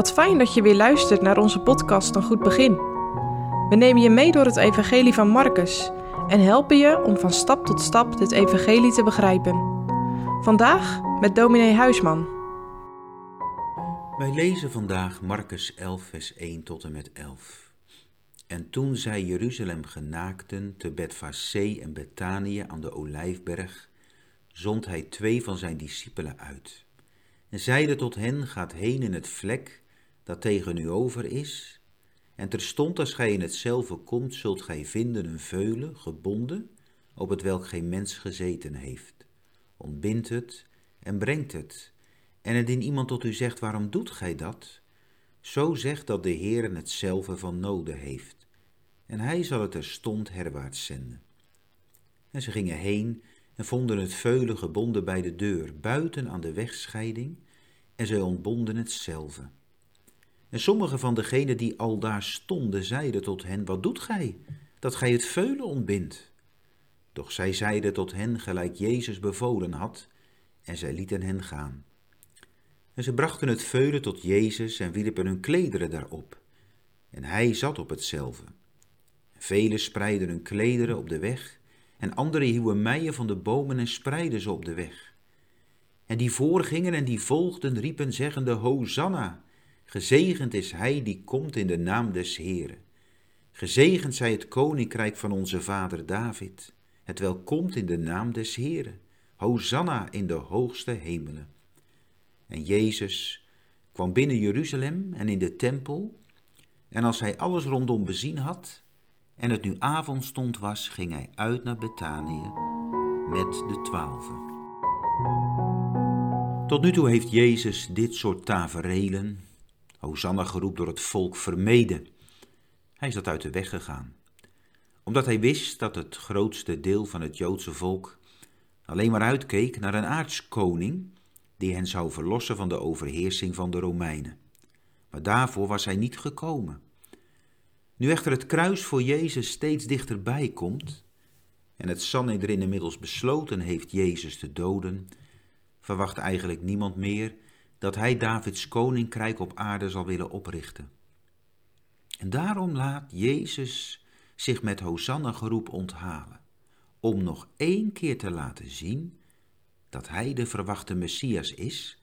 Wat fijn dat je weer luistert naar onze podcast Een Goed Begin. We nemen je mee door het Evangelie van Marcus en helpen je om van stap tot stap dit Evangelie te begrijpen. Vandaag met dominee Huisman. Wij lezen vandaag Marcus 11, vers 1 tot en met 11. En toen zij Jeruzalem genaakten te Betfacé en Betanië aan de Olijfberg, zond hij twee van zijn discipelen uit. En zeide tot hen, gaat heen in het vlek dat tegen u over is. En terstond als gij in hetzelfde komt, zult gij vinden een veulen, gebonden, op het welk geen mens gezeten heeft. Ontbindt het en brengt het. En indien iemand tot u zegt, waarom doet gij dat? Zo zegt dat de Heer hetzelfde van noden heeft. En hij zal het terstond herwaarts zenden. En ze gingen heen en vonden het veulen gebonden bij de deur, buiten aan de wegscheiding, en zij ontbonden hetzelfde. En sommige van degenen die al daar stonden, zeiden tot hen, wat doet gij, dat gij het veulen ontbindt? Doch zij zeiden tot hen, gelijk Jezus bevolen had, en zij lieten hen gaan. En ze brachten het veulen tot Jezus en wierpen hun klederen daarop. En hij zat op hetzelfde. Velen spreidden hun klederen op de weg, en anderen hieuwen meien van de bomen en spreidden ze op de weg. En die voorgingen en die volgden riepen zeggende, Hosanna, gezegend is hij die komt in de naam des Heren. Gezegend zij het koninkrijk van onze vader David, het wel komt in de naam des Heren. Hosanna in de hoogste hemelen. En Jezus kwam binnen Jeruzalem en in de tempel, en als hij alles rondom bezien had, en het nu avondstond was, ging hij uit naar Betanië met de twaalfen. Tot nu toe heeft Jezus dit soort taferelen, Hosanna geroep door het volk, vermeden. Hij is dat uit de weg gegaan, omdat hij wist dat het grootste deel van het Joodse volk alleen maar uitkeek naar een aardskoning die hen zou verlossen van de overheersing van de Romeinen. Maar daarvoor was hij niet gekomen. Nu echter het kruis voor Jezus steeds dichterbij komt en het Sanhedrin inmiddels besloten heeft Jezus te doden, verwacht eigenlijk niemand meer dat hij Davids koninkrijk op aarde zal willen oprichten. En daarom laat Jezus zich met Hosanna geroep onthalen, om nog één keer te laten zien dat hij de verwachte Messias is,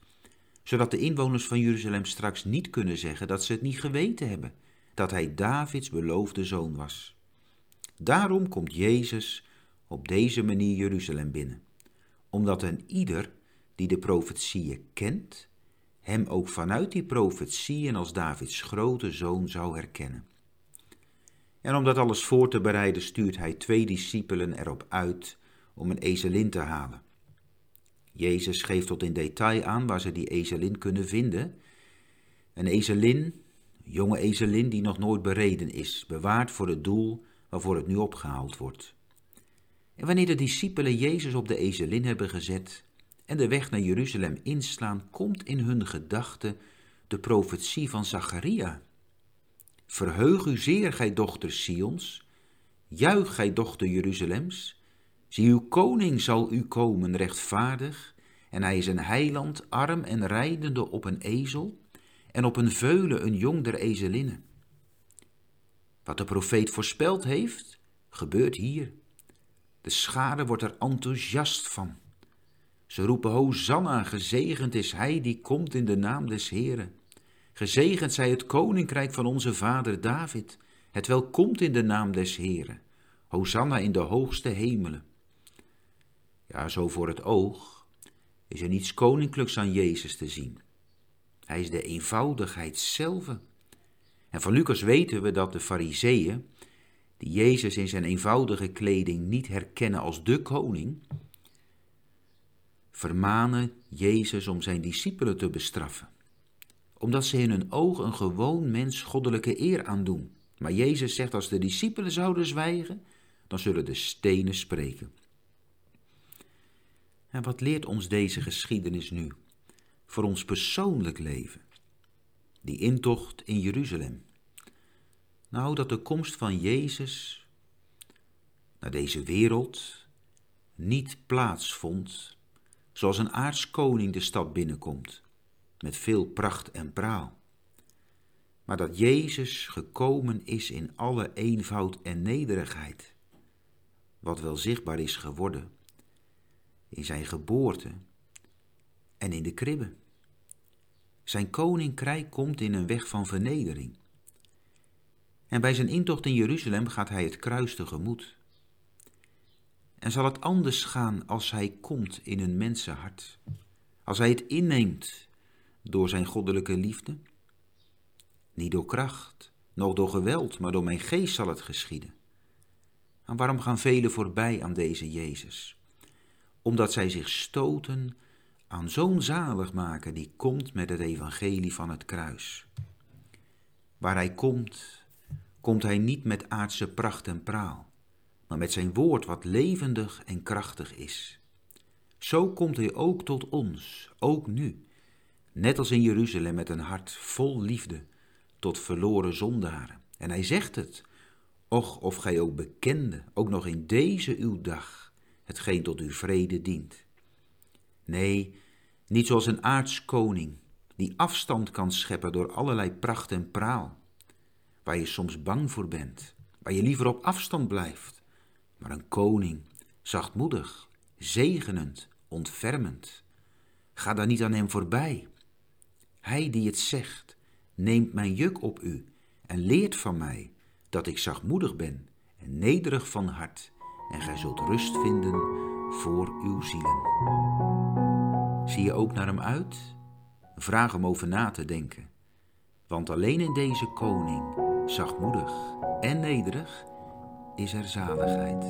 zodat de inwoners van Jeruzalem straks niet kunnen zeggen dat ze het niet geweten hebben, dat hij Davids beloofde zoon was. Daarom komt Jezus op deze manier Jeruzalem binnen, omdat een ieder die de profetieën kent, hem ook vanuit die profetieën als Davids grote zoon zou herkennen. En om dat alles voor te bereiden stuurt hij twee discipelen erop uit om een ezelin te halen. Jezus geeft tot in detail aan waar ze die ezelin kunnen vinden. Een ezelin, jonge ezelin die nog nooit bereden is, bewaard voor het doel waarvoor het nu opgehaald wordt. En wanneer de discipelen Jezus op de ezelin hebben gezet en de weg naar Jeruzalem inslaan, komt in hun gedachten de profetie van Zacharia. Verheug u zeer, gij dochter Sions, juich, gij dochter Jeruzalems, zie uw koning zal u komen rechtvaardig, en hij is een heiland, arm en rijdende op een ezel, en op een veulen een jong der ezelinnen. Wat de profeet voorspeld heeft, gebeurt hier. De schade wordt er enthousiast van. Ze roepen Hosanna, gezegend is hij die komt in de naam des Heren. Gezegend zij het koninkrijk van onze vader David, het wel komt in de naam des Heren. Hosanna in de hoogste hemelen. Ja, zo voor het oog is er niets koninklijks aan Jezus te zien. Hij is de eenvoudigheid zelf. En van Lucas weten we dat de fariseeën, die Jezus in zijn eenvoudige kleding niet herkennen als de koning, vermanen Jezus om zijn discipelen te bestraffen, omdat ze in hun oog een gewoon mens goddelijke eer aandoen. Maar Jezus zegt als de discipelen zouden zwijgen, dan zullen de stenen spreken. En wat leert ons deze geschiedenis nu voor ons persoonlijk leven? Die intocht in Jeruzalem. Nou, dat de komst van Jezus naar deze wereld niet plaatsvond zoals een aardskoning de stad binnenkomt, met veel pracht en praal. maar dat Jezus gekomen is in alle eenvoud en nederigheid, wat wel zichtbaar is geworden in zijn geboorte en in de kribbe. Zijn koninkrijk komt in een weg van vernedering. En bij zijn intocht in Jeruzalem gaat hij het kruis tegemoet. En zal het anders gaan als hij komt in een mensenhart, als hij het inneemt door zijn goddelijke liefde? Niet door kracht, noch door geweld, maar door mijn geest zal het geschieden. En waarom gaan velen voorbij aan deze Jezus? Omdat zij zich stoten aan zo'n zaligmaker die komt met het evangelie van het kruis. Waar hij komt, komt hij niet met aardse pracht en praal, maar met zijn woord wat levendig en krachtig is. Zo komt hij ook tot ons, ook nu, net als in Jeruzalem met een hart vol liefde tot verloren zondaren. En hij zegt het, och of gij ook bekende, ook nog in deze uw dag, hetgeen tot uw vrede dient. Nee, niet zoals een aardskoning die afstand kan scheppen door allerlei pracht en praal, waar je soms bang voor bent, waar je liever op afstand blijft, maar een koning, zachtmoedig, zegenend, ontfermend. Ga daar niet aan hem voorbij. Hij die het zegt, neemt mijn juk op u en leert van mij dat ik zachtmoedig ben en nederig van hart, en gij zult rust vinden voor uw zielen. Zie je ook naar hem uit? Vraag hem over na te denken. Want alleen in deze koning, zachtmoedig en nederig, is er zaligheid.